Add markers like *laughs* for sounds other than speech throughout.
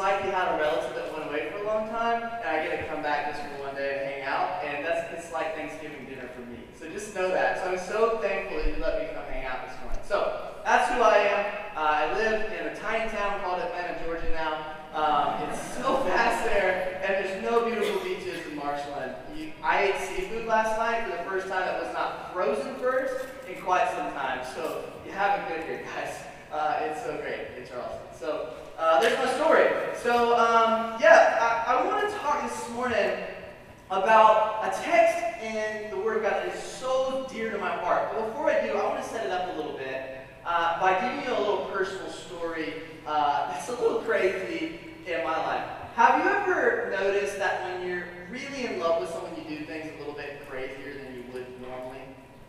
you get it's like you had a relative that went away for a long time, and I get to come back just for one day and hang out, and that's it's like Thanksgiving dinner for me. So just know that. So I'm so thankful that you let me come hang out this morning. So that's who I am. Uh, I live in a tiny town called Atlanta, Georgia now. Um, it's so *laughs* fast there, and there's no beautiful beaches in Marshland. You, I ate seafood last night for the first time that was not frozen first in quite some time. So you have it good here, *laughs* guys. Uh, it's so great in Charleston. So uh, there's my story. So um, yeah, I, I want to talk this morning about a text in the Word of God that is so dear to my heart. But before I do, I want to set it up a little bit uh, by giving you a little personal story uh, *laughs* that's a little crazy in my life. Have you ever noticed that when you're really in love with someone, you do things a little bit crazier than you would normally?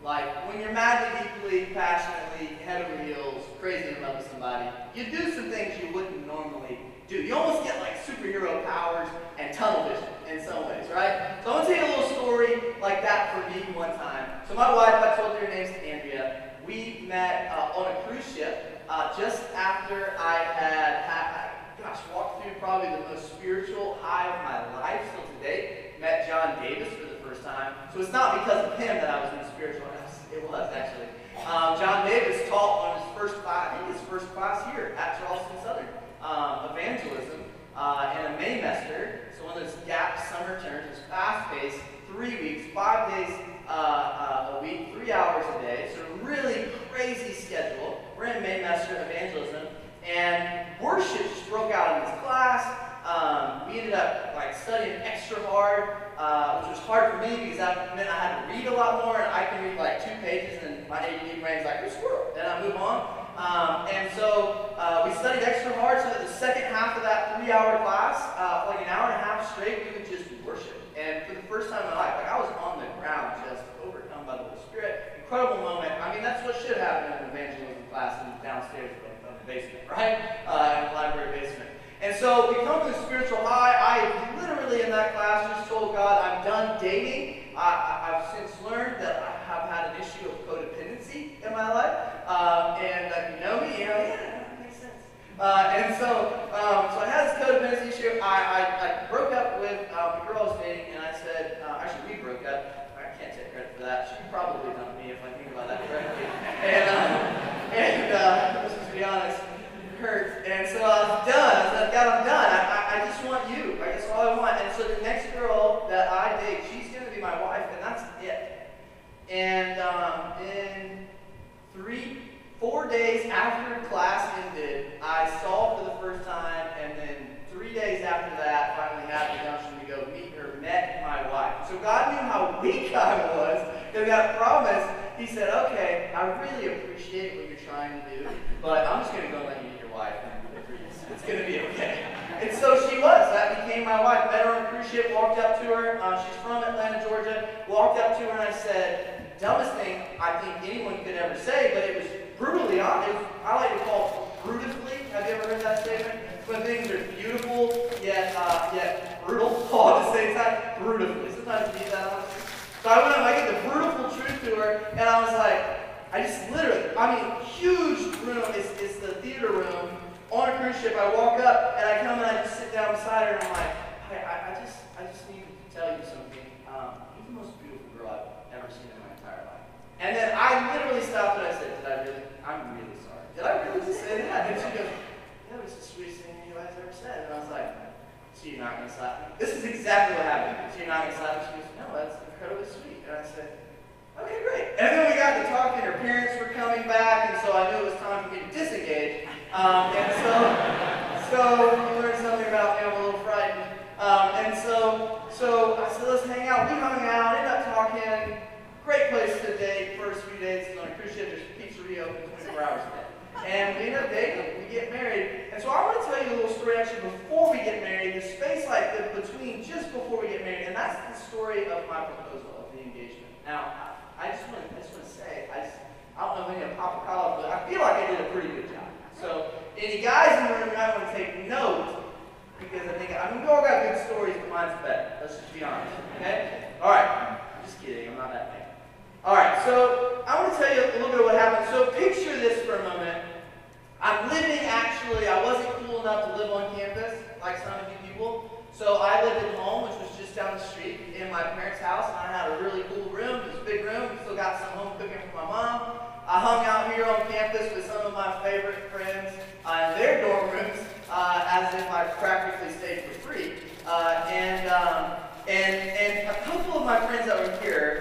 Like when you're madly, deeply, passionately, head over heels, crazy in love with somebody, you do some things you wouldn't normally do. You almost get like superhero powers and tunnel vision in some ways, right? So I'm gonna tell you a little story like that for me one time. So my wife, I told you her name's Andrea. We met uh, on a cruise ship uh, just after I had, had, gosh, walked through probably the most spiritual high of my life still to date. Met John Davis for the first time. So it's not because of him that I was in spiritual. House. It was actually. Um, John Davis taught on his first class, I think his first class here at Charleston Southern, um, evangelism uh, and a Maymester. So one of those gap summer terms, it's fast-paced, three weeks, five days uh, uh, a week, three hours a day. So a really crazy schedule. We're in Maymester evangelism, and worship just broke out in this class. Um, we ended up like studying extra hard, uh, which was hard for me because that meant I had to read a lot more, and I can read like two pages, and my ADD brain's like, "Where's squirrel?" Then I move on. Um, and so uh, we studied extra hard, so that the second half of that three-hour class, uh, like an hour and a half straight, we would just worship. And for the first time in my life, like I was on the ground, just overcome by the Holy Spirit. Incredible moment. I mean, that's what should happen in an evangelism class in downstairs of the basement, *laughs* right? Uh, in the library basement. And so we come to the spiritual high. I literally in that class just told God, I'm done dating. I, have since learned that I have had an issue of codependency in my life. Um, and uh, you know me, you know, yeah, that makes sense. Uh, and so, um, so I had this codependency issue. I, I, I broke up with uh, the girl I was dating, and I said, uh, actually, we broke up. I can't take credit for that. She probably dumped me if I think about that correctly. *laughs* and, uh, and uh, let's just be honest hurt. And so I was done. I God, I'm done. I, I, I just want you. I guess all I want. And so the next girl that I date, she's going to be my wife, and that's it. And um, in three, four days after class ended, I saw for the first time, and then three days after that, finally had the gumption to go meet her, met my wife. So God knew how weak *laughs* I was, because God promised. He said, okay, I really appreciate what you're trying to do, but I'm just going to go let you your wife and it's going to be okay. And so she was. That became my wife. Met her on a cruise ship, walked up to her. Uh, she's from Atlanta, Georgia. Walked up to her and I said, dumbest thing I think anyone could ever say, but it was brutally honest. I like to call brutally. Have you ever heard that statement? When things are beautiful, yet, uh, yet brutal, *laughs* Oh, at the same time, brutally. Sometimes you need that one. So I went up, I get the brutal truth to her, and I was like, I just literally, I mean, huge room, is it's the theater room, on a cruise ship. I walk up and I come and I just sit down beside her and I'm like, hey, I, I just, I just need to tell you something. Um, you're the most beautiful girl I've ever seen in my entire life. And then I literally stopped and I said, did I really, I'm really sorry. Did I really just say that? And she goes, that was the sweetest thing you guys ever said. And I was like, so you're not going to slap me? *laughs* This is exactly what happened. So you're not going to slap me? She goes, no, that's incredibly sweet. And I said, okay, great. And then we got to talking. Her parents were coming back, and so I knew it was time for me to disengage. Um, and so, so you learned something about me. I'm a little frightened. Um, and so, so I said, let's hang out. We hung out, ended up talking. Great place to date. First few days on a cruise ship, a pizzeria open 24 hours a day. And we end up dating. We get married. And so I want to tell you a little story actually before we get married. The space like the between just before we get married, and that's the story of my proposal of the engagement. Now, I just want to, I just want to say, I, just, I don't know if any of pop collar, but I feel like I did a pretty good job. So, any guys in the room, I want to take note because I think I mean we all got good stories, but mine's better. Let's just be honest, okay? All right. I'm just kidding. I'm not that bad. All right. So I want to tell you a little bit of what happened. So picture this for a moment. I'm living actually, I wasn't cool enough to live on campus like some of you people. So I lived at home, which was just down the street in my parents' house, and I had a really cool room, this big room. We still got some home cooking from my mom. I hung out here on campus with some of my favorite friends uh, in their dorm rooms, uh, as if I practically stayed for free. Uh, and, um, and, and a couple of my friends that were here,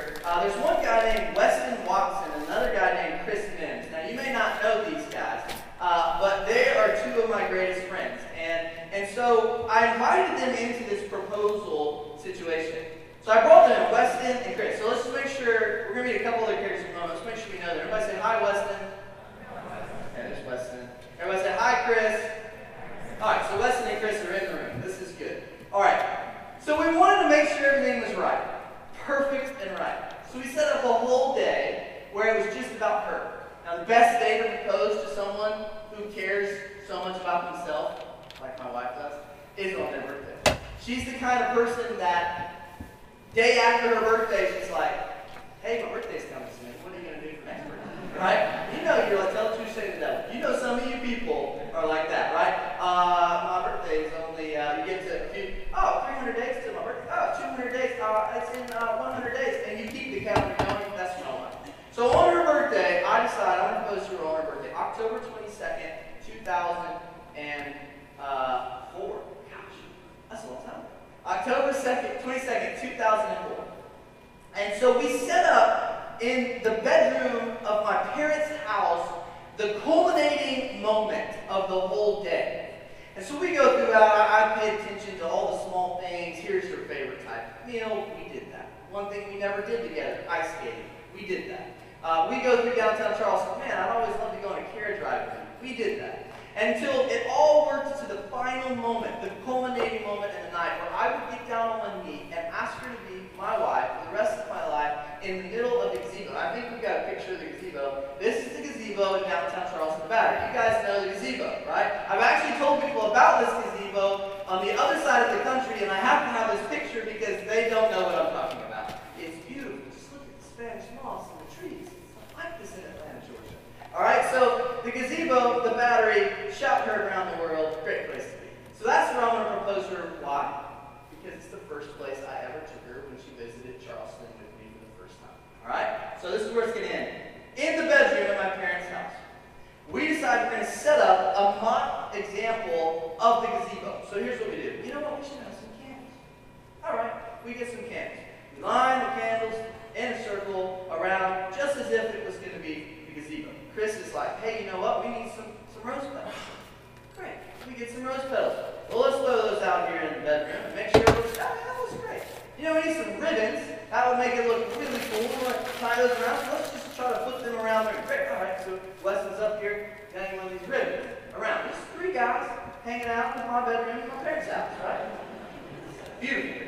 gazebo, right? I've actually told people about this gazebo on the other side of the country, and I have to have this picture because they don't know what I'm talking about. It's beautiful. Just look at the Spanish moss and the trees. It's not like this in Atlanta, Georgia. All right, so the gazebo, the battery, shout heard around the world, great place to be. So that's where I'm going to propose to her. Why? Because it's the first place I ever took her when she visited Charleston with me for the first time. All right, so this is where it's going to end. In the bedroom at my parents' house, we decided we're going to set up a mock example of the gazebo. So here's what we do. You know what? We should have some candles. All right, we get some candles. We line the candles in a circle around just as if it was going to be the gazebo. Chris is like, hey, you know what? We need some, some rose petals. Great. We get some rose petals. Well, let's throw those out here in the bedroom and make sure it looks, oh, that looks great. You know, we need some ribbons. That would make it look really cool. We want to tie those around. Let's just try to put them around there. Great. All right. So Weston's up here hanging of these ribbons around. Just three guys hanging out in my bedroom in my parents' house, right? Beautiful.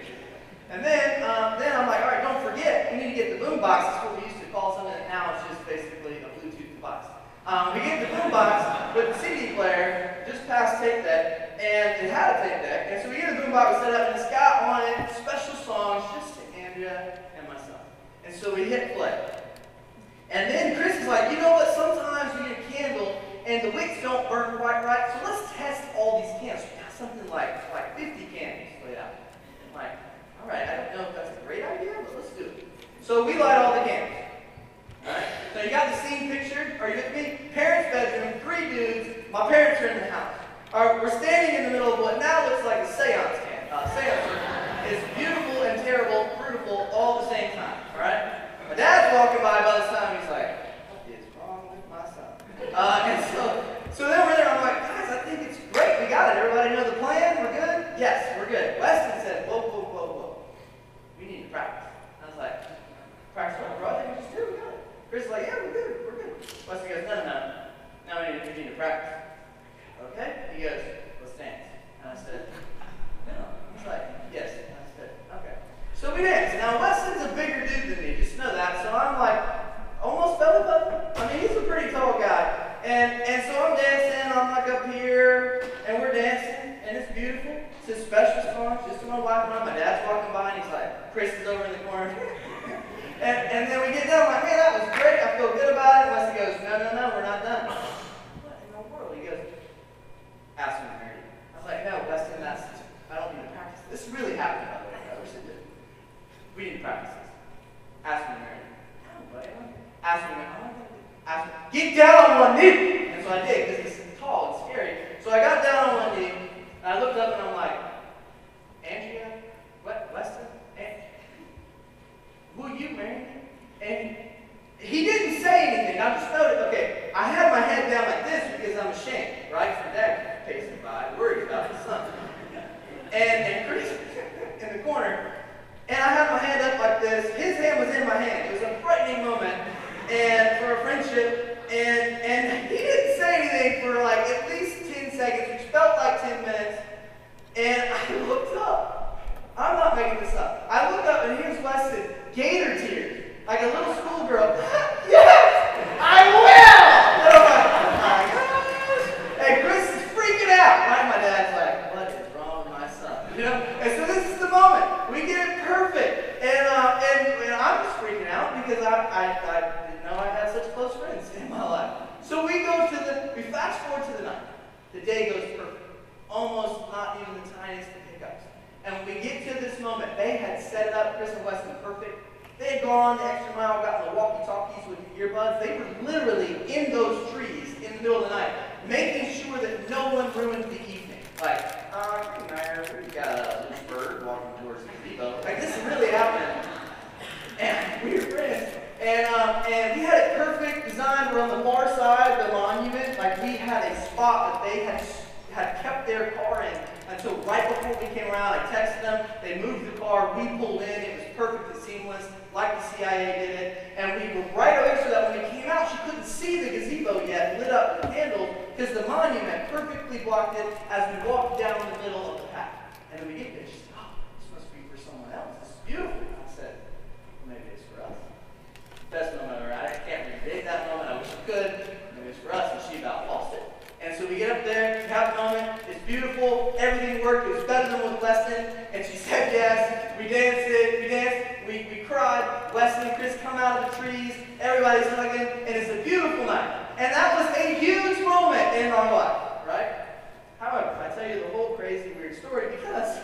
And then, um, then I'm like, all right, don't forget, we need to get the boom box. That's what we used to call something that now it's just basically a Bluetooth device. Um, we get the boom box with the CD player, just past tape deck, and and it had a tape deck. And so we get a boombox set up, and it's got on it special songs just to Andrea and myself. And so we hit play. And then Chris is like, you know what? Sometimes we get a candle and the wicks don't burn quite right, so let's test all these candles. We got something like like 50 candles laid out. I'm like, all right, I don't know if that's a great idea, but let's do it. So we light all the candles. Alright? So you got the scene pictured? Are you with me? Parents' bedroom, three dudes, my parents are in the house. Alright, we're standing in the middle of what now looks like a seance can. Uh, seance. It's beautiful and terrible, fruitful, all at the same time. Alright? My dad's walking by by this time, he's like, what is wrong with my son? Uh, and so, so then we're there, I'm like, guys, I think it's great, we got it. Everybody know the plan? We're good? Yes, we're good. Weston said, whoa, whoa, whoa, whoa. We need to practice. I was like, practice what, bro? I think we just do, we got it. Chris is like, yeah, we're good, we're good. Weston goes, no, no, no. Now we need, we need to practice. Okay? He goes, let's dance. And I said, no. He's like, yes. And I said, okay. So we. Now Weston's a bigger dude than me, just know that. So I'm like, almost belly button. I mean, he's a pretty tall guy. And and so I'm dancing, I'm like up here, and we're dancing, and it's beautiful. It's a special song, just to my wife and I. My dad's walking by, and he's like, Chris is over in the corner. *laughs* and, and then we get done, I'm like, man, that was great. I feel good about it. Wesley goes, no, no, no, we're not done. What in the world? He goes, ask me to marry you. I was like, no, Weston, that's, I don't need to practice. This really happened, by the way. I wish it did. We to practice this. Ask me to marry Ask me to. Ask me, get down on one knee! And so I did, because it's tall and scary. So I got down on one knee, and I looked up and I'm like, Andrea, what, Weston, and will you marry me? And he didn't say anything. I just noted, okay, I had my head down like this because I'm ashamed, right? So dad pacing by, worried about his son. And, and Chris in the corner, and I had my hand up like this. His hand was in my hand. It was a frightening moment, and for a friendship, and and he didn't say anything for like at least 10 seconds, which felt like 10 minutes. And I *laughs* looked up. I'm not making this up. I looked up and here's Weston, gator tears, like a little schoolgirl. *laughs* yes, I will. And I'm like, oh my gosh. And Chris is freaking out. Right? My dad's like, what is wrong with my son? You know. And so this is the moment. We get it perfect. And uh, and, and I'm just freaking out because I, I I didn't know I had such close friends in my life. So we go to the we fast forward to the night. The day goes perfect. Almost not even the tiniest of hiccups. And when we get to this moment, they had set it up, Chris and Weston, perfect. They had gone the extra mile, got the walkie-talkies with the earbuds. They were literally in those trees in the middle of the night, making sure that no one ruined the evening. Like, uh, Mayor, we got a loose bird walking towards the gazebo. Like, this is really happening. And we were friends. And, um, and we had it perfect designed. We're on the far side of the monument. Like, we had a spot that they had, had kept their car in until right before we came around. I texted them. They moved the car. We pulled in. It was perfect and seamless, like the CIA did it. And we were right away so that when we came out, she couldn't see the gazebo yet, lit up with candles, because the monument perfectly blocked it as we walked down the middle of the path. And then we get there. She said, oh, this must be for someone else. This is beautiful. I said, maybe it's for us. Best moment ever. I can't recreate that moment. I wish I could. Maybe it's for us. And she about lost it. And so we get up there, we have the moment. It's beautiful. Everything worked. It was better than with Weston. And she *laughs* said yes. We danced it. We danced. We, we cried. Weston and Chris come out of the trees. Everybody's hugging. And it's a beautiful night. And that was a huge moment in our life, right? However, I tell you the whole crazy, weird story because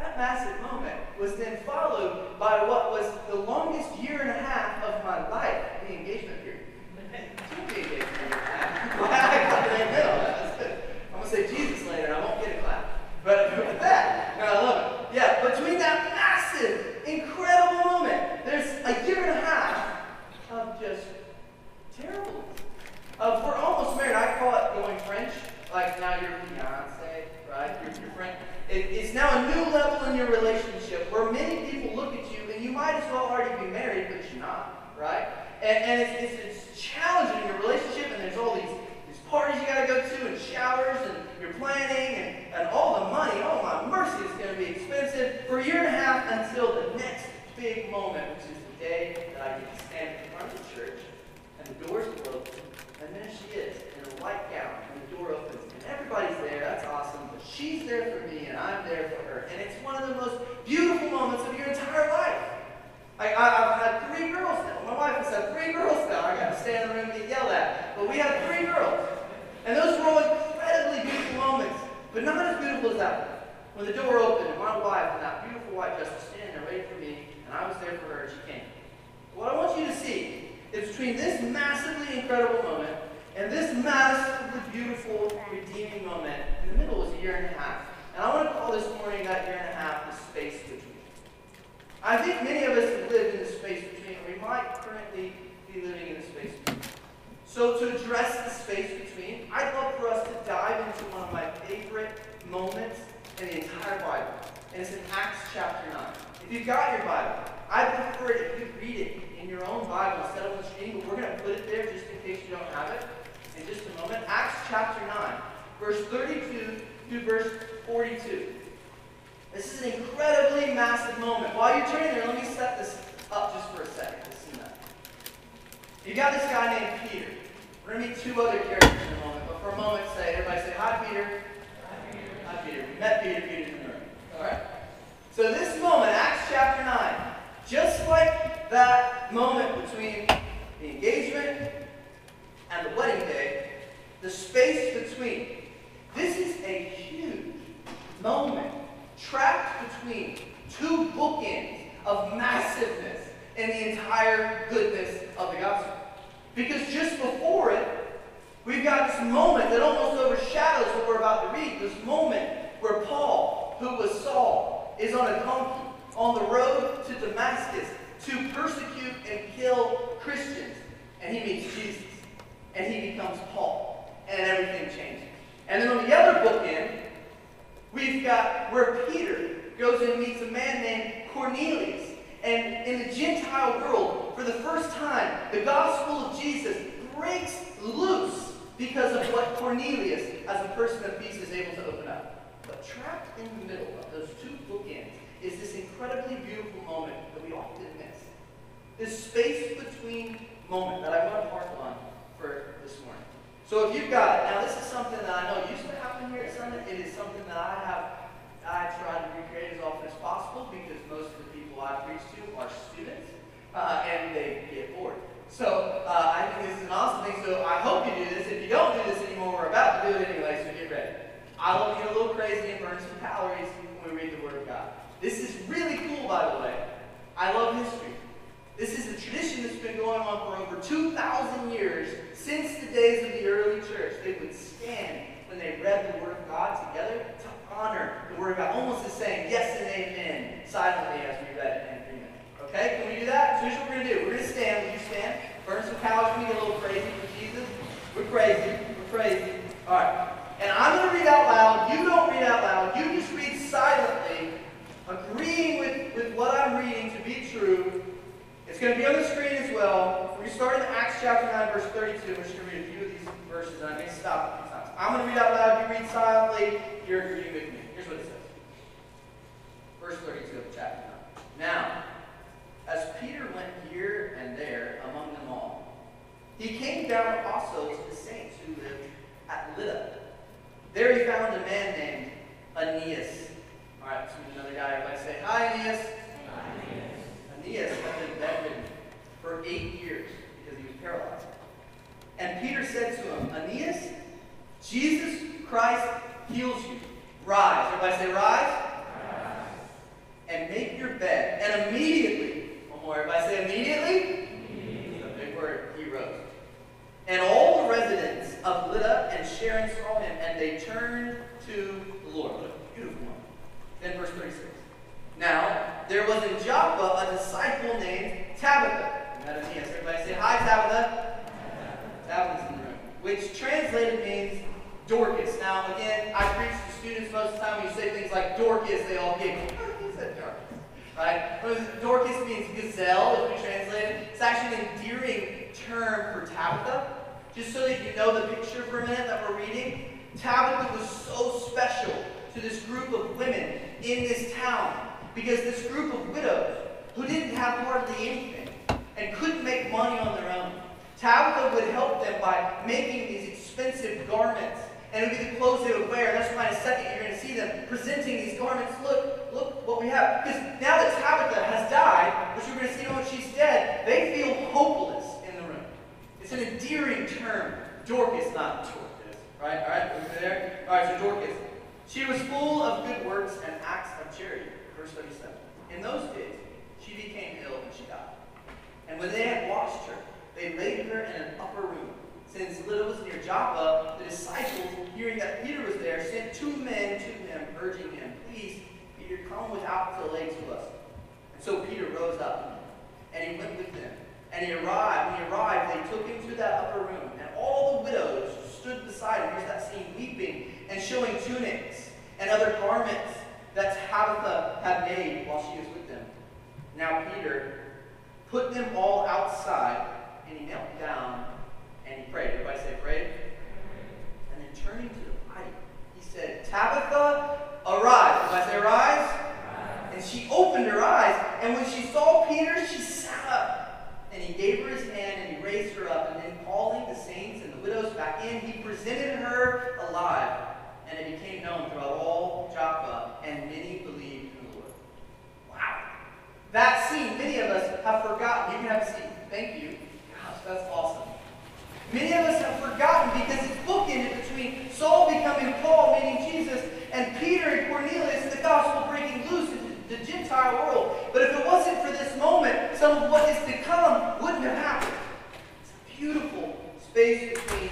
that massive moment was then followed by what was the longest year and a half of my life, the engagement period. The engagement period. I got the *laughs* middle. I'm gonna say Jesus later, and I won't get a clap. But *laughs* there for her. And it's one of the most beautiful moments of your entire life. I, have had three girls now. My wife has had three girls now. I got to stand in the room and get yelled at. But we have three girls. And those were all incredibly beautiful moments, but not as beautiful as that one. When the door opened and my wife and that beautiful white dress was standing there waiting for me, and I was there for her, and she came. What I want you to see is between this massively incredible moment and this massively beautiful, redeeming moment, in the middle was a year and a half. And I want to call this morning that year and a half the space between. I think many of us have lived in the space between, or we might currently be living in the space between. So to address the space between, I'd love for us to dive into one of my favorite moments in the entire Bible. And it's in Acts chapter 9. If you've got your Bible, I'd prefer it if you read it in your own Bible instead of on the screen, but we're going to put it there just in case you don't have it in just a moment. Acts chapter 9, verse 32 through verse 42. This is an incredibly massive moment. While you're turning there, let me set this up just for a second. Let's see that. You got this guy named Peter. We're going to meet two other characters in a moment, but for a moment, say, everybody say, Hi, Peter. Hi, Peter. Hi, Peter. We met Peter. Peter's in the room. All right. So this moment, Acts chapter 9, just like that moment between the engagement and the wedding day, the space between, this is a moment trapped between two bookends of massiveness and the entire goodness of the gospel. Because just before it, we've got this moment that almost overshadows what we're about to read. This moment where Paul, who was Saul, is on a donkey on the road to Damascus to persecute and kill Christians. And he meets Jesus. And he becomes Paul. And everything changes. And then on the other bookend, we've got where Peter goes and meets a man named Cornelius. And in the Gentile world, for the first time, the gospel of Jesus breaks loose because of what Cornelius, as a person of peace, is able to open up. But trapped in the middle of those two bookends is this incredibly beautiful moment that we often miss. This space between moment that I want to harp on for this morning. So if you've got now this is something that I know used to happen here at Summit. It is something that I have I try to recreate as often as possible because most of the people I preach to are students uh, and they get bored. So uh, I think this is an awesome thing. So I hope you do this. If you don't do this anymore, we're about to do it anyway, so get ready. I will get a little crazy and burn some calories when we read the Word of God. This is really cool, by the way. I love history. This is a tradition that's been going on for over 2,000 years since the days of the early church. They would stand when they read the Word Tabitha would help them by making these expensive garments. And it would be the clothes they would wear. That's why in a second you're going to see them presenting these garments. Look, look what we have. Because now that Tabitha has died, which we're going to see when she's dead, they feel hopeless in the room. It's an endearing term. Dorcas, not Dorcas. Right? All right? Over there? All right, so Dorcas. She was full of good works and acts of charity. Verse 37. In those days, she became ill and she died. And when they had washed her, they laid her in an upper room. Since Lydda was near Joppa, the disciples, hearing that Peter was there, sent two men to him, urging him, Please, Peter, come without delay to us. And so Peter rose up, and he went with them. And he arrived, when he arrived, they took him to that upper room, and all the widows stood beside him. Here's that scene, weeping and showing tunics and other garments that Tabitha had made while she was with them. Now Peter put them all outside, and he knelt down and he prayed. Everybody say prayed? And then turning to the body, he said, Tabitha, arise. Everybody say arise? And she opened her eyes, and when she saw Peter, she sat up. And he gave her his hand, and he raised her up. And then calling the saints and the widows back in, he presented her alive. And it became known throughout all Joppa, and many believed in the Lord. Wow. That scene, many of us have forgotten. You can have seat. Thank you. That's awesome. Many of us have forgotten because it's bookended between Saul becoming Paul, meaning Jesus, and Peter and Cornelius the gospel breaking loose into the Gentile world. But if it wasn't for this moment, some of what is to come wouldn't have happened. It's a beautiful space between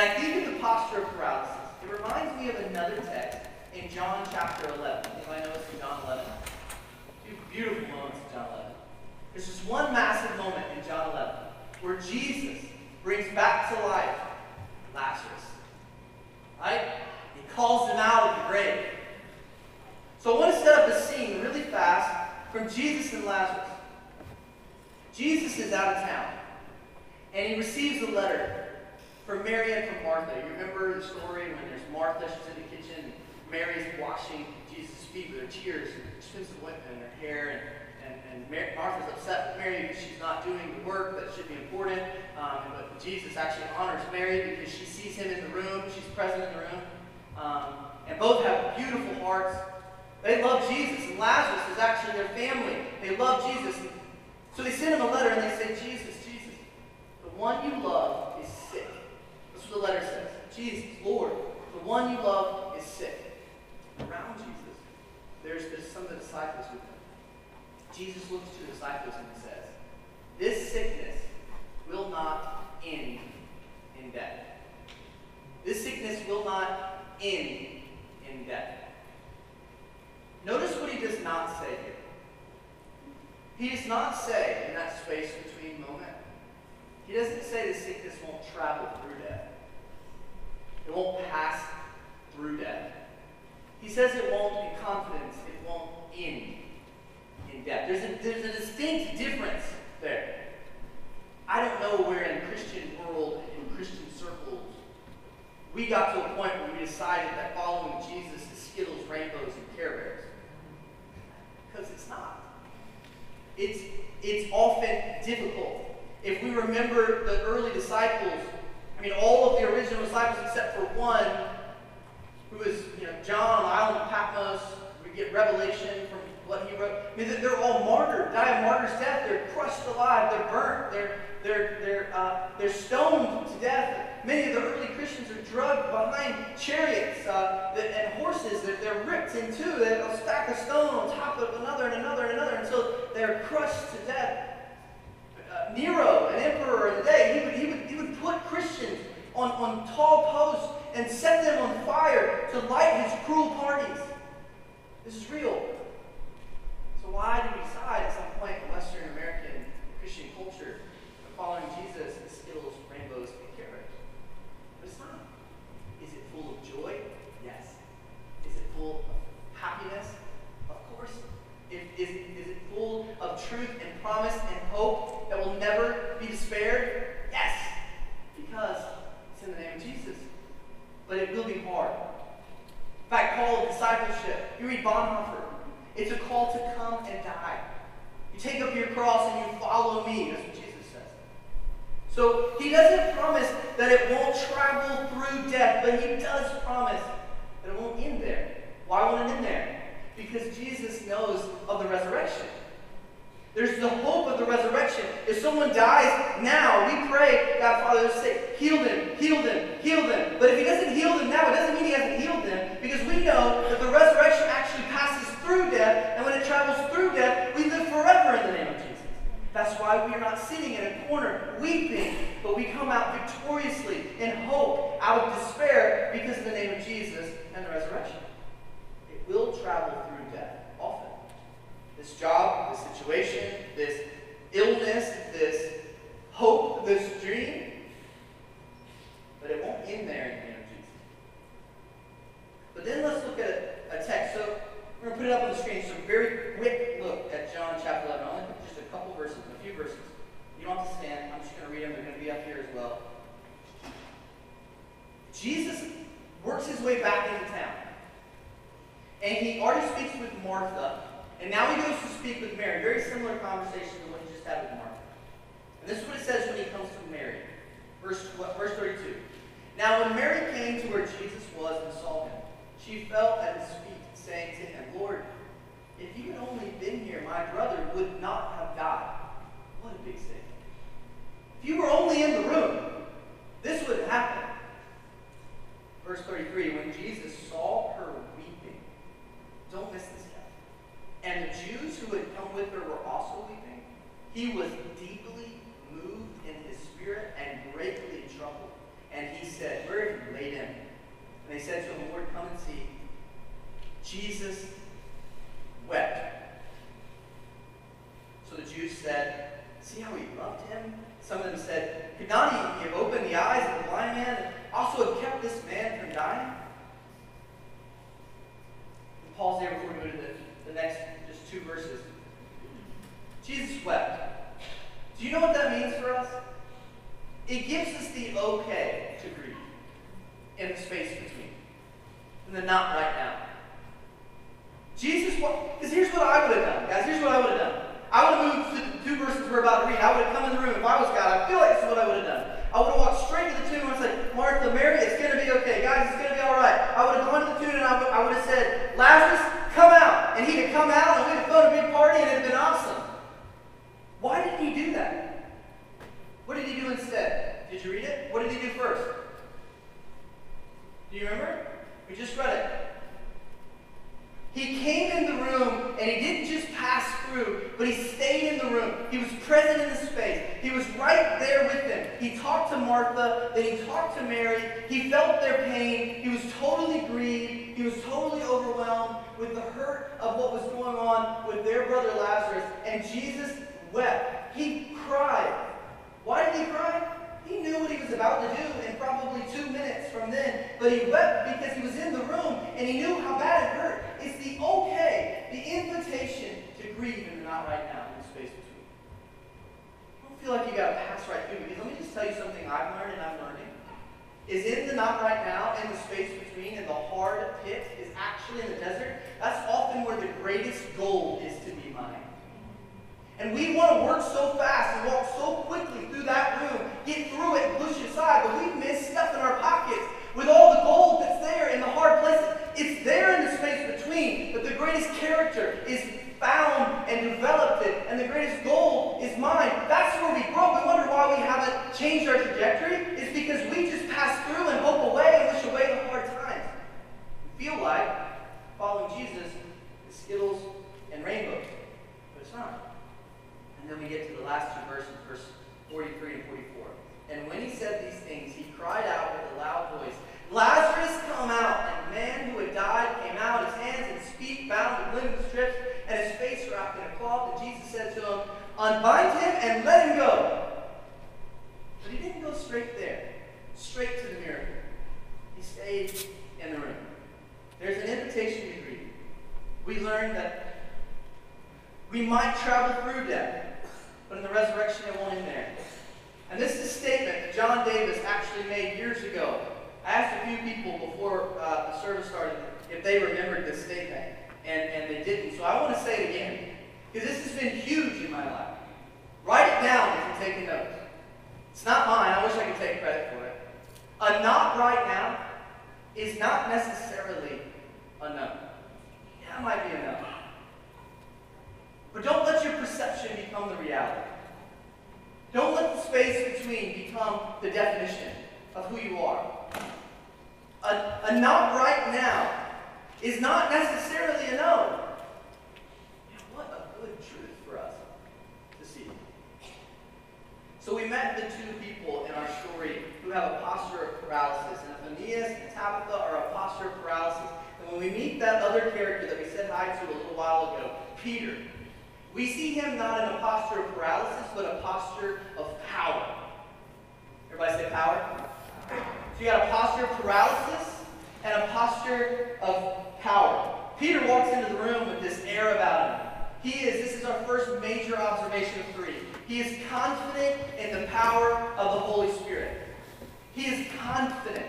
I think of the posture of paralysis, it reminds me of another text in John chapter 11. Anybody know it's in John 11? Two beautiful moments in John 11. There's just one massive moment in John 11 where Jesus brings back to life Lazarus. Right? He calls him out of the grave. So I want to set up a scene really fast from Jesus and Lazarus. Jesus is out of town, and he receives a letter from Mary and from Martha. You remember the story when there's Martha, she's in the kitchen, Mary's washing Jesus' feet with her tears and expensive ointment in her hair, and, and, and Martha's upset with Mary because she's not doing the work that should be important. Um, but Jesus actually honors Mary because she sees him in the room, she's present in the room. Um, and both have beautiful hearts. They love Jesus, and Lazarus is actually their family. They love Jesus. So they send him a letter and they say, Jesus, Jesus, the one you love. The letter says. Jesus, Lord, the one you love is sick. Around Jesus, there's, there's some of the disciples with him. Jesus looks to the disciples and he says, This sickness will not end in death. This sickness will not end in death. Notice what he does not say here. He does not say in that space between moment, he doesn't say the sickness won't travel through death. It won't pass through death. He says it won't in confidence, it won't end in death. There's a, there's a distinct difference there. I don't know where in Christian world, in Christian circles, we got to a point where we decided that following Jesus is Skittles, rainbows, and Care Bears. Because it's not. It's, it's often difficult. If we remember the early disciples I mean, all of the original disciples except for one, who was, you know, John on the island of Patmos. We get revelation from what he wrote. I mean, they're all martyred, die a martyr's death. They're crushed alive. They're burnt. They're they're they're uh, they're stoned to death. Many of the early Christians are drugged behind chariots uh, and horses. They're, they're ripped in two. They'll stack a stone on top of another and another and another until they're crushed to death. Uh, Nero, an emperor of the day, he would, on, on tall posts and set them on fire to light his cruel parties. This is real. So why do we decide at some point in Western American Christian culture that following Jesus is Skittles, rainbows, and carrots? But it's not. Is it full of joy? Yes. Is it full of happiness? Of course. Is, is, is it full of truth and promise and hope that will never be despaired? Yes. Because in the name of Jesus. But it will be hard. In fact, call of discipleship. You read Bonhoeffer. It's a call to come and die. You take up your cross and you follow me. That's what Jesus says. So he doesn't promise that it won't travel through death, but he does promise that it won't end there. Why won't it end there? Because Jesus knows of the resurrection. There's the hope of the resurrection. If someone dies now, we pray, God, Father, say, heal them, heal them, heal them. But if he doesn't heal them now, it doesn't mean he hasn't healed them, because we know that the resurrection actually passes through death, and when it travels through death, we live forever in the name of Jesus. That's why we are not sitting in a corner weeping, but we come out victoriously in hope, out of despair, because of the name of Jesus and the resurrection. It will travel this job, this situation, this illness, this hope, this dream. But it won't end there in the name of Jesus. But then let's look at a text. So we're going to put it up on the screen. So very quick look at John chapter 11. I'll only just a couple verses, a few verses. You don't have to stand. I'm just going to read them. They're going to be up here as well. Jesus works his way back into town. And he already speaks with Martha. And now he goes to speak with Mary. Very similar conversation to what he just had with Martha. And this is what it says when he comes to Mary. Verse, verse 32. Now when Mary came to where Jesus was and saw him, she fell at his feet, saying to him, Lord, if you had only been here, my brother would not have died. What a big statement. If you were only in the room, this would happen. Verse 33, when Jesus saw her weeping, don't miss this. And the Jews who had come with her were also weeping. He was deeply moved in his spirit and greatly troubled. And he said, Where have you laid him? And they said to him, Lord, come and see. Jesus wept. So the Jews said, See how he loved him? Some of them said, Could not he have opened the eyes of the blind man and also have kept this man from dying? And Paul's there before we go to the, the next just two verses. Jesus wept. Do you know what that means for us? It gives us the okay to grieve in the space between, and the not right now. Jesus, because here's what I would have done, guys. Here's what I would have done. I would have moved to the two verses we're about to read. I would have come in the room. If I was God, I feel like this is what I would have done. I would have walked straight to the tomb and said, Martha, Mary, it's going to be okay. Guys, it's going to be all right. I would have gone to the tomb and I would, I would have said, Lazarus, come out. And he'd have come out and we'd have thrown a big party and it would have been awesome. Why didn't he do that? What did he do instead? Did you read it? What did he do first? Do you remember? We just read it. He came in the room and he didn't just pass through, but he stayed in the room. He was present in the space. He was right there with them. He talked to Martha, then he talked to Mary. He felt their pain. He was totally grieved. He was totally overwhelmed with the hurt of what was going on with their brother Lazarus. And Jesus wept. He cried. Why did he cry? He knew what he was about to do in probably two minutes from then, but he wept because he was in the room and he knew how bad it hurt. It's the okay, the invitation to grieve the not right now in the space between. Don't feel like you got to pass right through because let me just tell you something I've learned and I'm learning. Is in the not right now, in the space between, in the hard pit, is actually in the desert. That's often where the greatest gold is to be. And we want to work so fast and walk so quickly through that room, get through it and push it aside, but we miss stuff in our pockets with all the gold that's there in the hard places. It's there in the space between, but the greatest character is found and developed it, and the greatest goal is mine. That's where we grow. We wonder why we haven't changed our trajectory. It's because we just pass through and hope away and wish away the hard times. We feel like following Jesus is Skittles and rainbows, but it's not. Then we get to the last verses, verse 43 and 44. And when he said these things, he cried out with a loud voice, Lazarus, come out! And the man who had died came out, his hands and his feet bound with linen strips, and his face wrapped in a cloth. And Jesus said to him, Unbind him and let him go. But he didn't go straight there, straight to the miracle. He stayed in the room. There's an invitation to greet. We learned that we might travel through death, but in the resurrection it won't end there. And this is a statement that John Davis actually made years ago. I asked a few people before uh, the service started if they remembered this statement, and, and they didn't. So I want to say it again, because this has been huge in my life. Write it down if you're taking notes. It's not mine. I wish I could take credit for it. A not right now is not necessarily a no. Yeah, it might be a no. But don't let your perception become the reality. Don't let the space between become the definition of who you are. A, a not right now is not necessarily a no. Man, what a good truth for us to see. So we met the two people in our story who have a posture of paralysis. And Aeneas and Tabitha are a posture of paralysis. And when we meet that other character that we said hi to a little while ago, Peter, we see him not in a posture of paralysis, but a posture of power. Everybody say power? So you got a posture of paralysis and a posture of power. Peter walks into the room with this air about him. He is, this is our first major observation of three. He is confident in the power of the Holy Spirit. He is confident.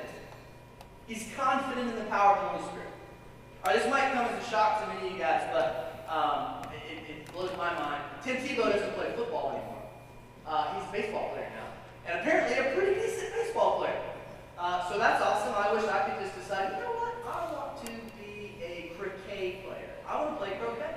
He's confident in the power of the Holy Spirit. All right, this might come as a shock to many of you guys, but um, it, it, blows my mind. Tim Tebow doesn't play football anymore. Uh, he's a baseball player now. And apparently a pretty decent baseball player. Uh, so that's awesome. I wish I could just decide, you know what, I want to be a croquet player. I want to play croquet.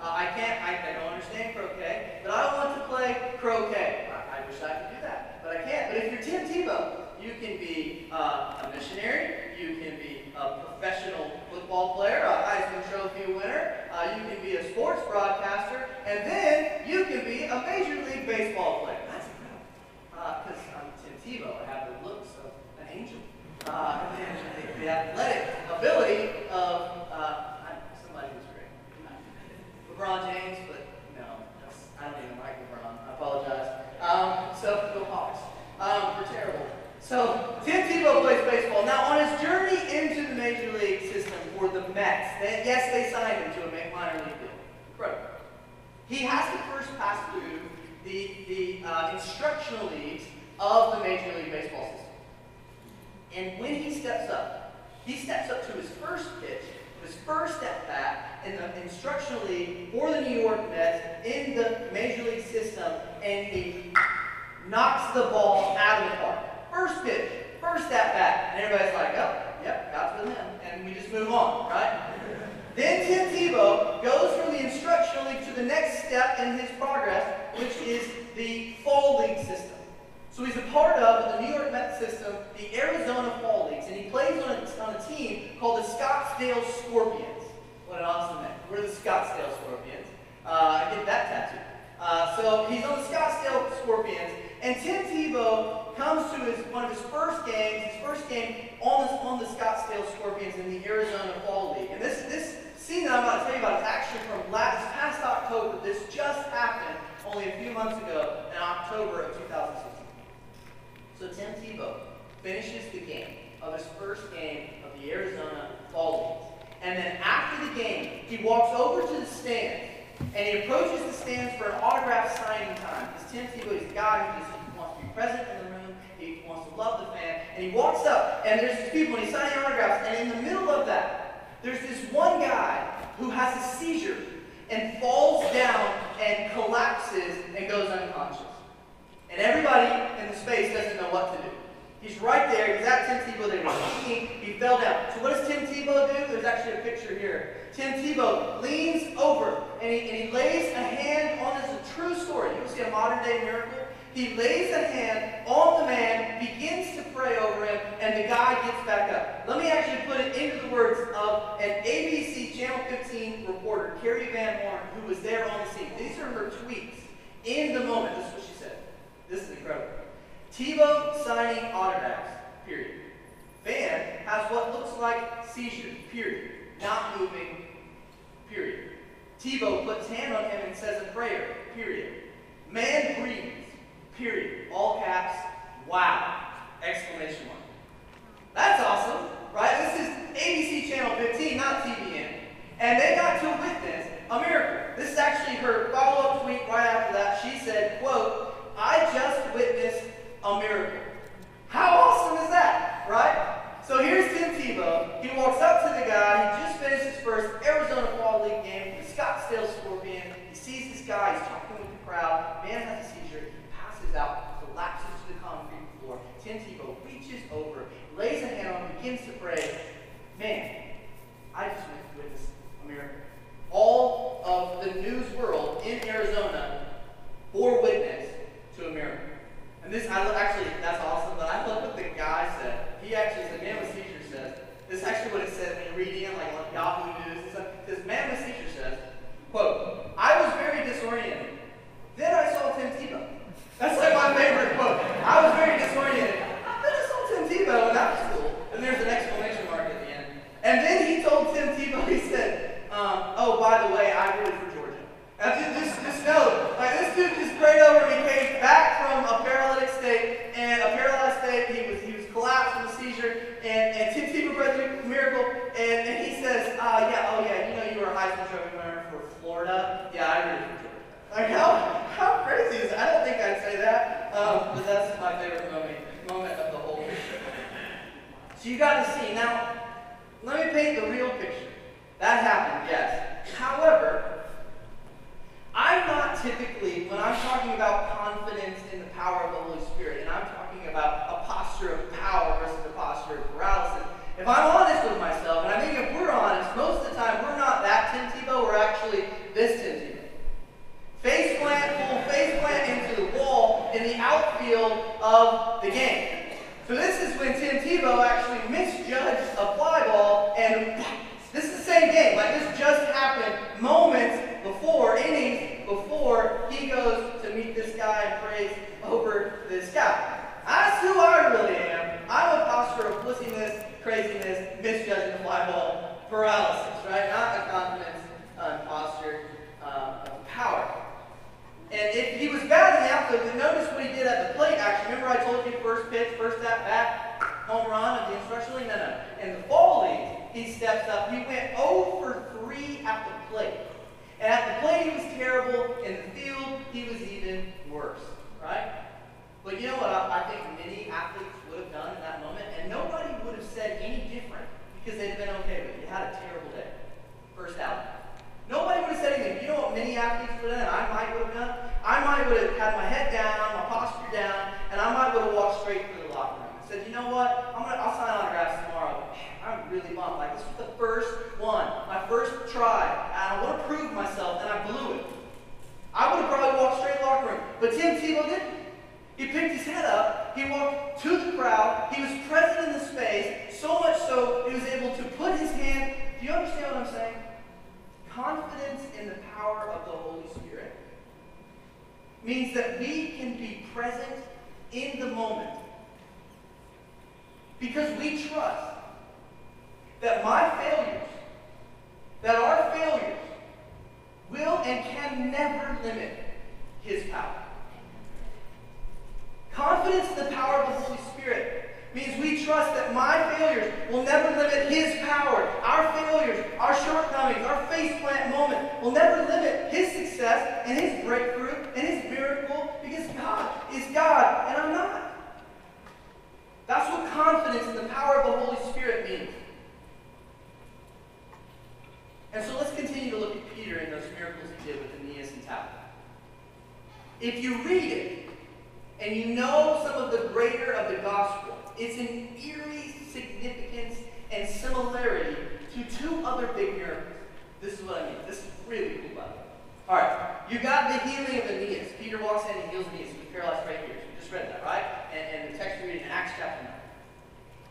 Uh, I can't, I, I, don't understand croquet, but I want to play croquet. I, I, wish I could do that, but I can't. But if you're Tim Tebow, you can be uh, a missionary, you can be a professional football player, a Heisman Trophy winner, uh, you can be a sports broadcaster, and then you can be a Major League Baseball player. That's incredible. Because uh, I'm Tim Tebow. I have the looks of an angel. Uh, and the athletic ability of uh, somebody who's great. LeBron James, but no, I don't even like LeBron. I apologize. Um, so, go Hawks. Um, we're terrible. So, Tim Tebow plays baseball. Now, on his journey into the major league system for the Mets, they, yes, they signed him to a minor league deal. Incredible. He has to first pass through the, the uh, instructional leagues of the Major League Baseball system. And when he steps up, he steps up to his first pitch, his first at bat in the instructional league for the New York Mets in the Major League system, and he knocks the ball out of the park. First pitch, first at bat. And everybody's like, oh, yep, God's with him. And we just move on, right? then Tim Tebow goes from the instructional league to the next step in his progress, which is the fall league system. So he's a part of the New York Mets system, the Arizona Fall Leagues, and he plays on a, on a team called the Scottsdale Scorpions. What an awesome name. We're the Scottsdale Scorpions. Uh, I get that tattoo. Uh, so he's on the Scottsdale Scorpions, and Tim Tebow comes to his one of his first games, his first game on the, on the Scottsdale Scorpions in the Arizona Fall League. And this, this scene that I'm about to tell you about is actually from last past October. This just happened only a few months ago in October of 2016. So Tim Tebow finishes the game of his first game of the Arizona Fall League. And then after the game, he walks over to the stands and he approaches the stands for an autograph signing time. Because Tim Tebow is a guy who just wants to be present in the room, love the fan. And he walks up, and there's these people, and he's signing autographs. And in the middle of that, there's this one guy who has a seizure and falls down and collapses and goes unconscious. And everybody in the space doesn't know what to do. He's right there. He's at Tim Tebow. They were speaking. He fell down. So what does Tim Tebow do? There's actually a picture here. Tim Tebow leans over and he, and he lays a hand on. his. a true story. You see a modern day miracle he lays a hand on the man, begins to pray over him, and the guy gets back up. Let me actually put it into the words of an ABC Channel 15 reporter, Carrie Van Horn, who was there on the scene. These are her tweets in the moment. This is what she said. This is incredible. Tebow signing autographs, period. Van has what looks like seizures, period. Not moving, period. Tebow puts hand on him and says a prayer, period. Man breathes. Period. All caps. Wow. Exclamation mark. That's awesome, right? This is ABC Channel 15, not TBN. And they got to witness a miracle. This is actually her follow-up tweet right after that. She said, quote, I just witnessed a miracle. How awesome is that, right? So here's Tim Tebow. He walks confidence in the power of the Holy Spirit means. And so let's continue to look at Peter and those miracles he did with Aeneas and Tabitha. If you read it, and you know some of the greater of the gospel, it's an eerie significance and similarity to two other big miracles. This is what I mean. This is really cool, by All right, you got the healing of Aeneas. Peter walks in and heals Aeneas, who's paralyzed right here. So we just read that, right? And, and the text we read in Acts chapter 9.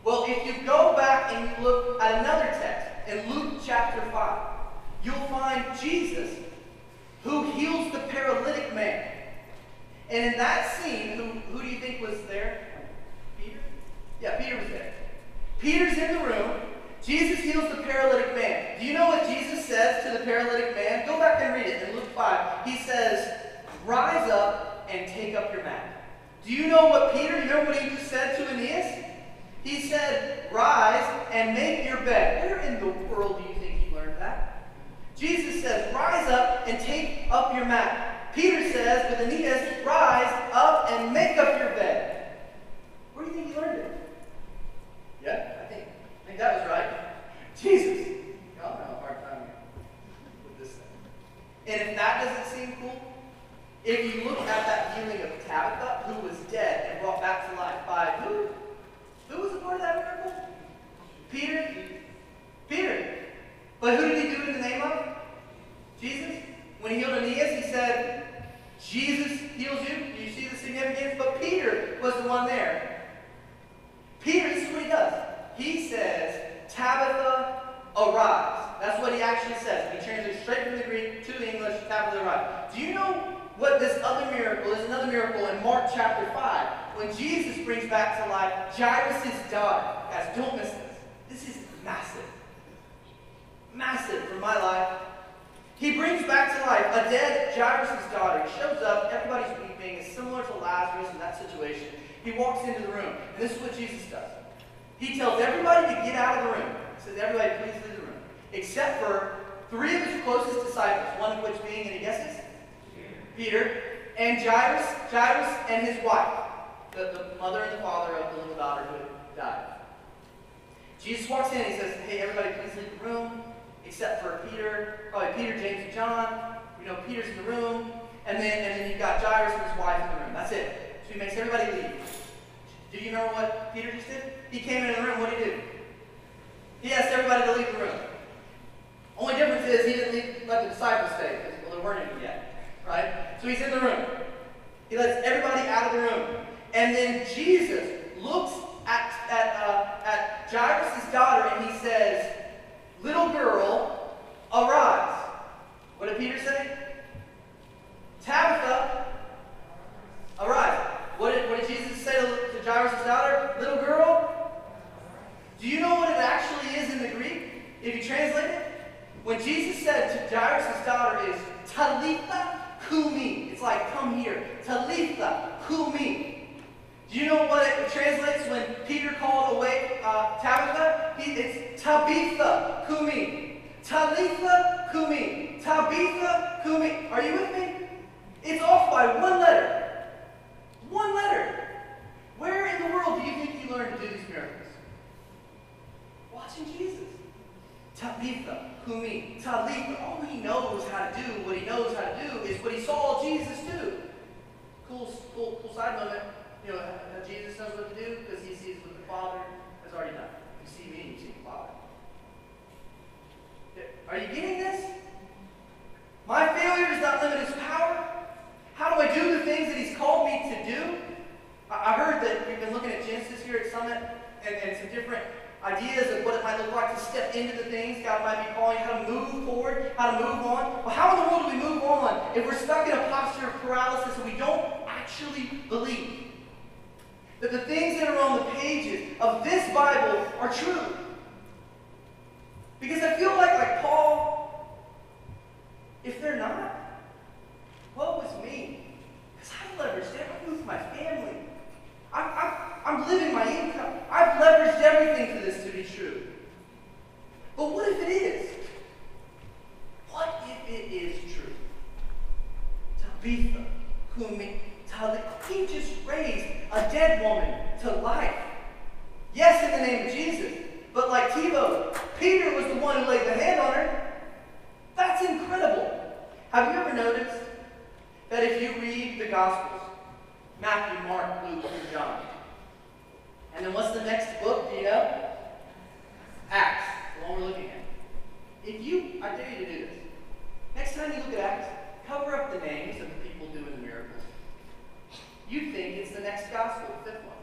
Well, if you go back and you look at another text in Luke chapter 5, you'll find Jesus who heals the paralytic man. And in that scene, who, who do you think was there? Peter? Yeah, Peter was there. Peter's in the room. Jesus heals the paralytic man. Do you know what Jesus says to the paralytic man? Go back and read it in Luke 5. He says, Rise up and take up your mat. Do you know what Peter, you know what he said to Aeneas? He said, Rise and make your bed. Where in the world do you think he learned that? Jesus says, Rise up and take up your mat. Peter says with Aeneas, Rise up and make up your bed. Where do you think he learned it? Yeah, I think, I think that was right. *laughs* Jesus. Y'all have a hard time with this thing. And if that doesn't seem cool, if you look at that healing of Tabitha, who was dead and brought back to life by who? Who was a part of that miracle? Peter? Peter. But who did he do it in the name of? Jesus. When he healed Aeneas, he said, Jesus heals you. Do you see the significance? But Peter was the one there. Peter, this is what he does. He says, Tabitha, arise. That's what he actually says. He translates straight from the Greek to the English, Tabitha, arise. Do you know what this other miracle is? Another miracle in Mark chapter 5, when Jesus brings back to life Jairus' daughter. Guys, don't miss this. This is massive. Massive for my life. He brings back to life a dead Jairus' daughter. He shows up, everybody's weeping. It's similar to Lazarus in that situation. He walks into the room, and this is what Jesus does. He tells everybody to get out of the room. He says, everybody, please leave the room. Except for three of his closest disciples, one of which being, any guesses? Peter. And Jairus, Jairus and his wife, the, the mother and the father of the little daughter who died. Jesus walks in and he says, hey, everybody, please leave the room, except for Peter, probably Peter, James, and John. You know, Peter's in the room. And then, and then you've got Jairus and his wife in the room. That's it. So he makes everybody leave. Do you remember what Peter just did? He came into the room. What did he do? He asked everybody to leave the room. Only difference is he didn't leave, let the disciples stay because well, there weren't any yet, right? So he's in the room. He lets everybody out of the room, and then Jesus looks at at uh, at Jairus' daughter and he says, "Little girl, arise." What did Peter say? Tabitha, arise. What did, what did Jesus say to, to Jairus' daughter? Little girl? Do you know what it actually is in the Greek? If you translate it? When Jesus said to Jairus' daughter is Talitha Kumi. It's like, come here. Talitha Kumi. Do you know what it translates when Peter called away uh, Tabitha? He, it's Tabitha Kumi. Talitha Kumi. Tabitha Kumi. Are you with me? It's off by one letter. One letter. Where in the world do you think he learned to do these miracles? Watching Jesus. Tabitha, Kumi, Talitha. All he knows how to do, what he knows how to do, is what he saw Jesus do. Cool, cool, cool side moment. You know, Jesus knows what to do because he sees what the Father has already done. You see me, you see the Father. Are you getting this? My failure does not limit his power. How do I do the things that he's called me to do? I heard that we've been looking at Genesis here at Summit and, and some different ideas of what it might look like to step into the things God might be calling, how to move forward, how to move on. Well, how in the world do we move on if we're stuck in a posture of paralysis and we don't actually believe that the things that are on the pages of this Bible are true? Because I feel like, like Paul, if they're not, what was me? Because I've leveraged. I've moved my family. I'm, I'm, I'm living my income. I've leveraged everything for this to be true. But what if it is? What if it is true? Tabitha, whom he just raised a dead woman to life. Yes, in the name of Jesus. But like Tebow, Peter was the one who laid the hand on her. That's incredible. Have you ever noticed that if you read the Gospels, Matthew, Mark, Luke, and John, and then what's the next book? Do you know? Acts, the one we're looking at. If you, I dare you to do this. Next time you look at Acts, cover up the names of the people doing the You'd think it's the next gospel, the fifth one.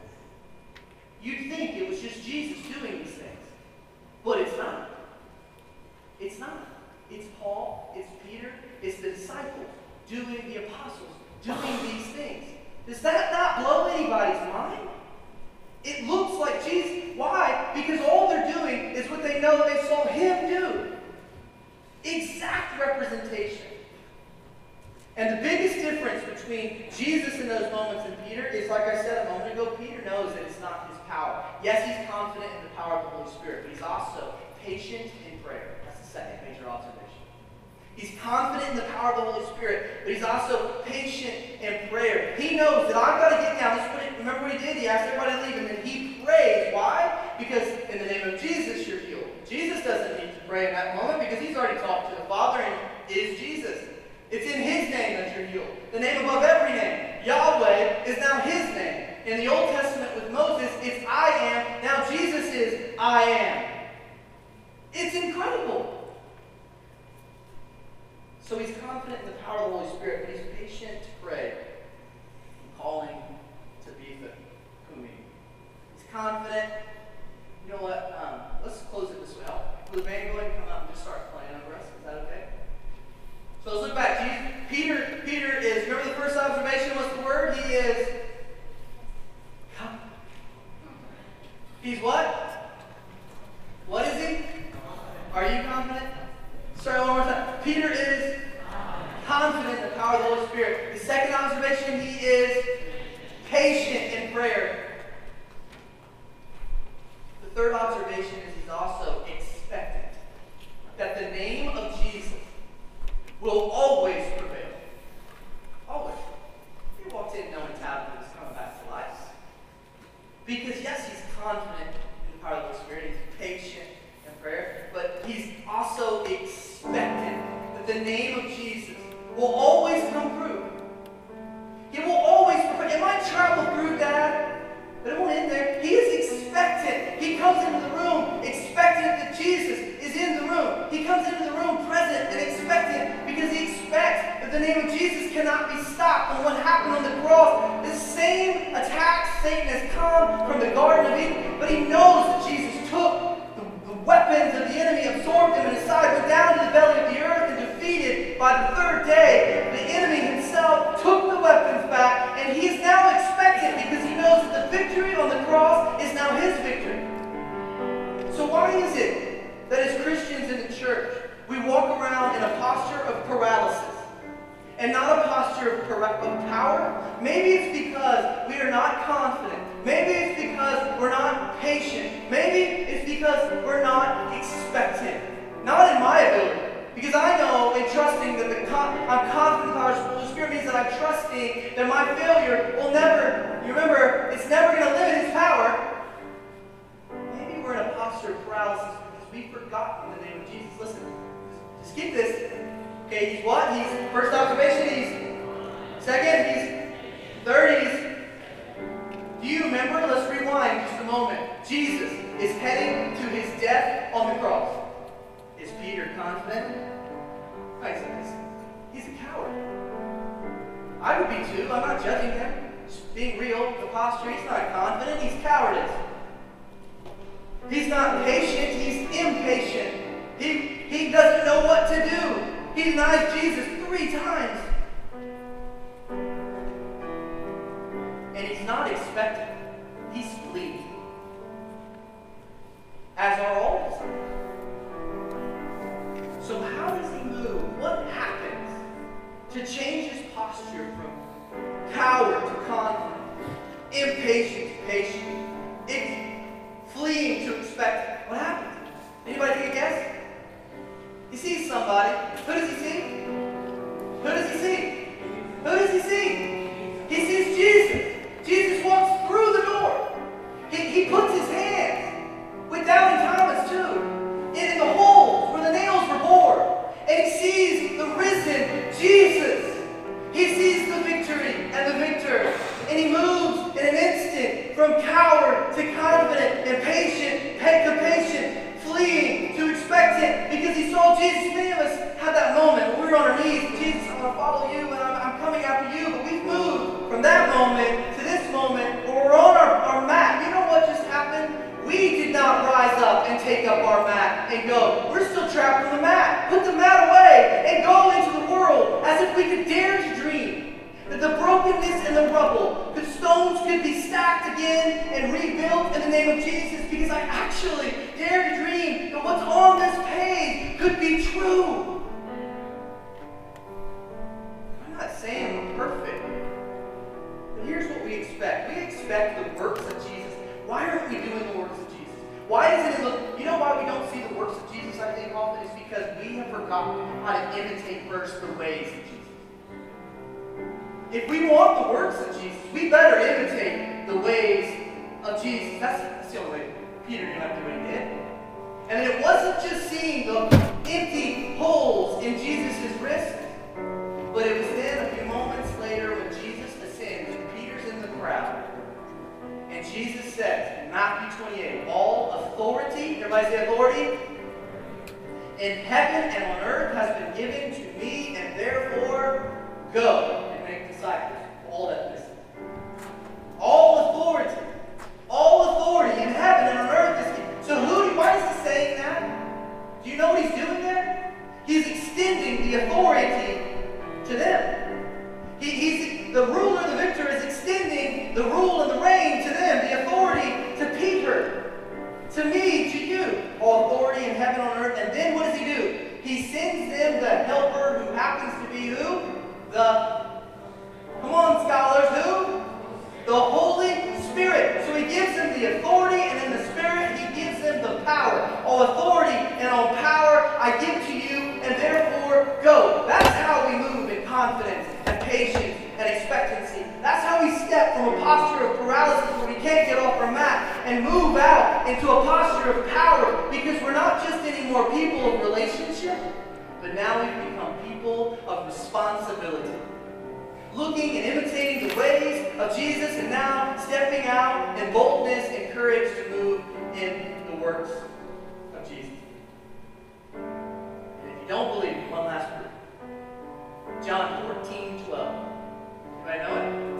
You'd think it was just Jesus doing not patient, he's impatient. He, he doesn't know what to do. He denies Jesus three times. And he's not expected. He's fleeing. As are all disciples. So how does he move? What happens to change his posture from coward to confident, impatient to patient, fleeing to expect what happened? Anybody take a guess? He sees somebody. Who does he see? Who does he see? Who does he see? He sees Jesus. Jesus walks through the door. He, he puts his hands with doubting Thomas too, in the hole where the nails were bored. And he sees the risen Jesus. He sees the victory and the victor. And he moves in an instant from cow to confident, and patient, Patient, fleeing to expectant, because he saw Jesus. Many of us had that moment when we were on our knees. Jesus, I'm going to follow you, and I'm, I'm coming after you. But we've moved from that moment to this moment where we're on our, our mat. You know what just happened? We did not rise up and take up our mat and go. We're still trapped on the mat. Put the mat away and go into the world as if we could dare to dream that the brokenness and the rubble, the stones could be stacked again and rebuilt in the name of Jesus because I actually dare to dream that what's on this page could be true. I'm not saying we're perfect, but here's what we expect. We expect the works of Jesus why aren't we doing the works of Jesus? Why isn't it look, you know why we don't see the works of Jesus, I think often, is because we have forgotten how to imitate first the ways of Jesus. If we want the works of Jesus, we better imitate the ways of Jesus. That's, that's the only way Peter knew how to do what he did. And it wasn't just seeing the empty holes in Jesus' wrist, but it was then a few moments later when Jesus ascends and Peter's in the crowd and Jesus says Matthew 28, all authority, everybody say authority, in heaven and on earth has been given to me, and therefore go disciples. All that listen. All authority, all authority in heaven and on earth is given. So who, why is he saying that? Do you know what he's doing there? He's extending the authority to them. He, he's the ruler, the victor, is extending the rule and the reign to them, the authority to Peter, to me, to you. All authority in heaven and on earth. And then what does he do? He sends them the helper who happens to be who? The, come on, scholars, who? The Holy Spirit. So he gives them the authority, and in the Spirit, he gives them the power. All authority and all power I give to you, and therefore go. That's how we move in confidence and patience and expectancy. That's how we step from a posture of paralysis where we can't get off our mat and move out into a posture of power because we're not just anymore people of relationship, but now we've become people of responsibility. Looking and imitating the ways of Jesus and now stepping out in boldness and courage to move in the works of Jesus. And if you don't believe me, one last word. John 14, 12. I know it.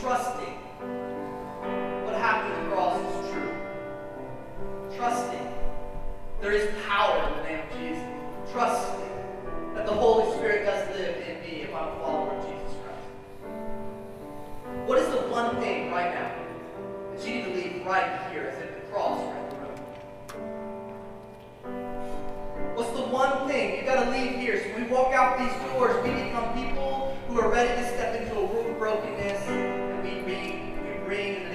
Trusting what happened on the cross is true. Trusting there is power in the name of Jesus. Trusting that the Holy Spirit does live in me if I'm a follower of Jesus Christ. What is the one thing right now that you need to leave right here, as if the cross right in the room? What's the one thing you got to leave here? So we walk out these doors, we become people who are ready to step into a world of brokenness, and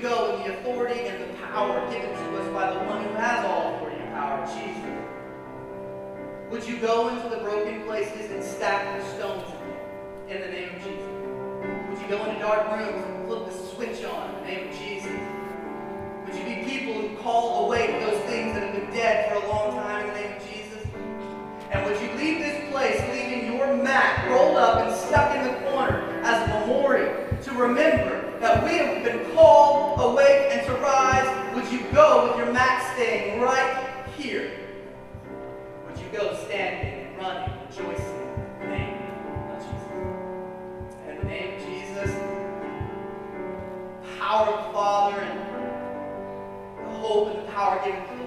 Go in the authority and the power given to us by the one who has all authority and power, Jesus? Would you go into the broken places and stack the stones in the name of Jesus? Would you go into dark rooms and flip the switch on in the name of Jesus? Would you be people who call awake those things that have been dead for a long time in the name of Jesus? And would you leave this place leaving your mat rolled up and stuck in the corner as a memorial to remember that we have been called awake and to rise? Would you go with your mat staying right here? Would you go standing and running, rejoicing in the name of Jesus? In the name of Jesus, power of the Father and the hope and the power given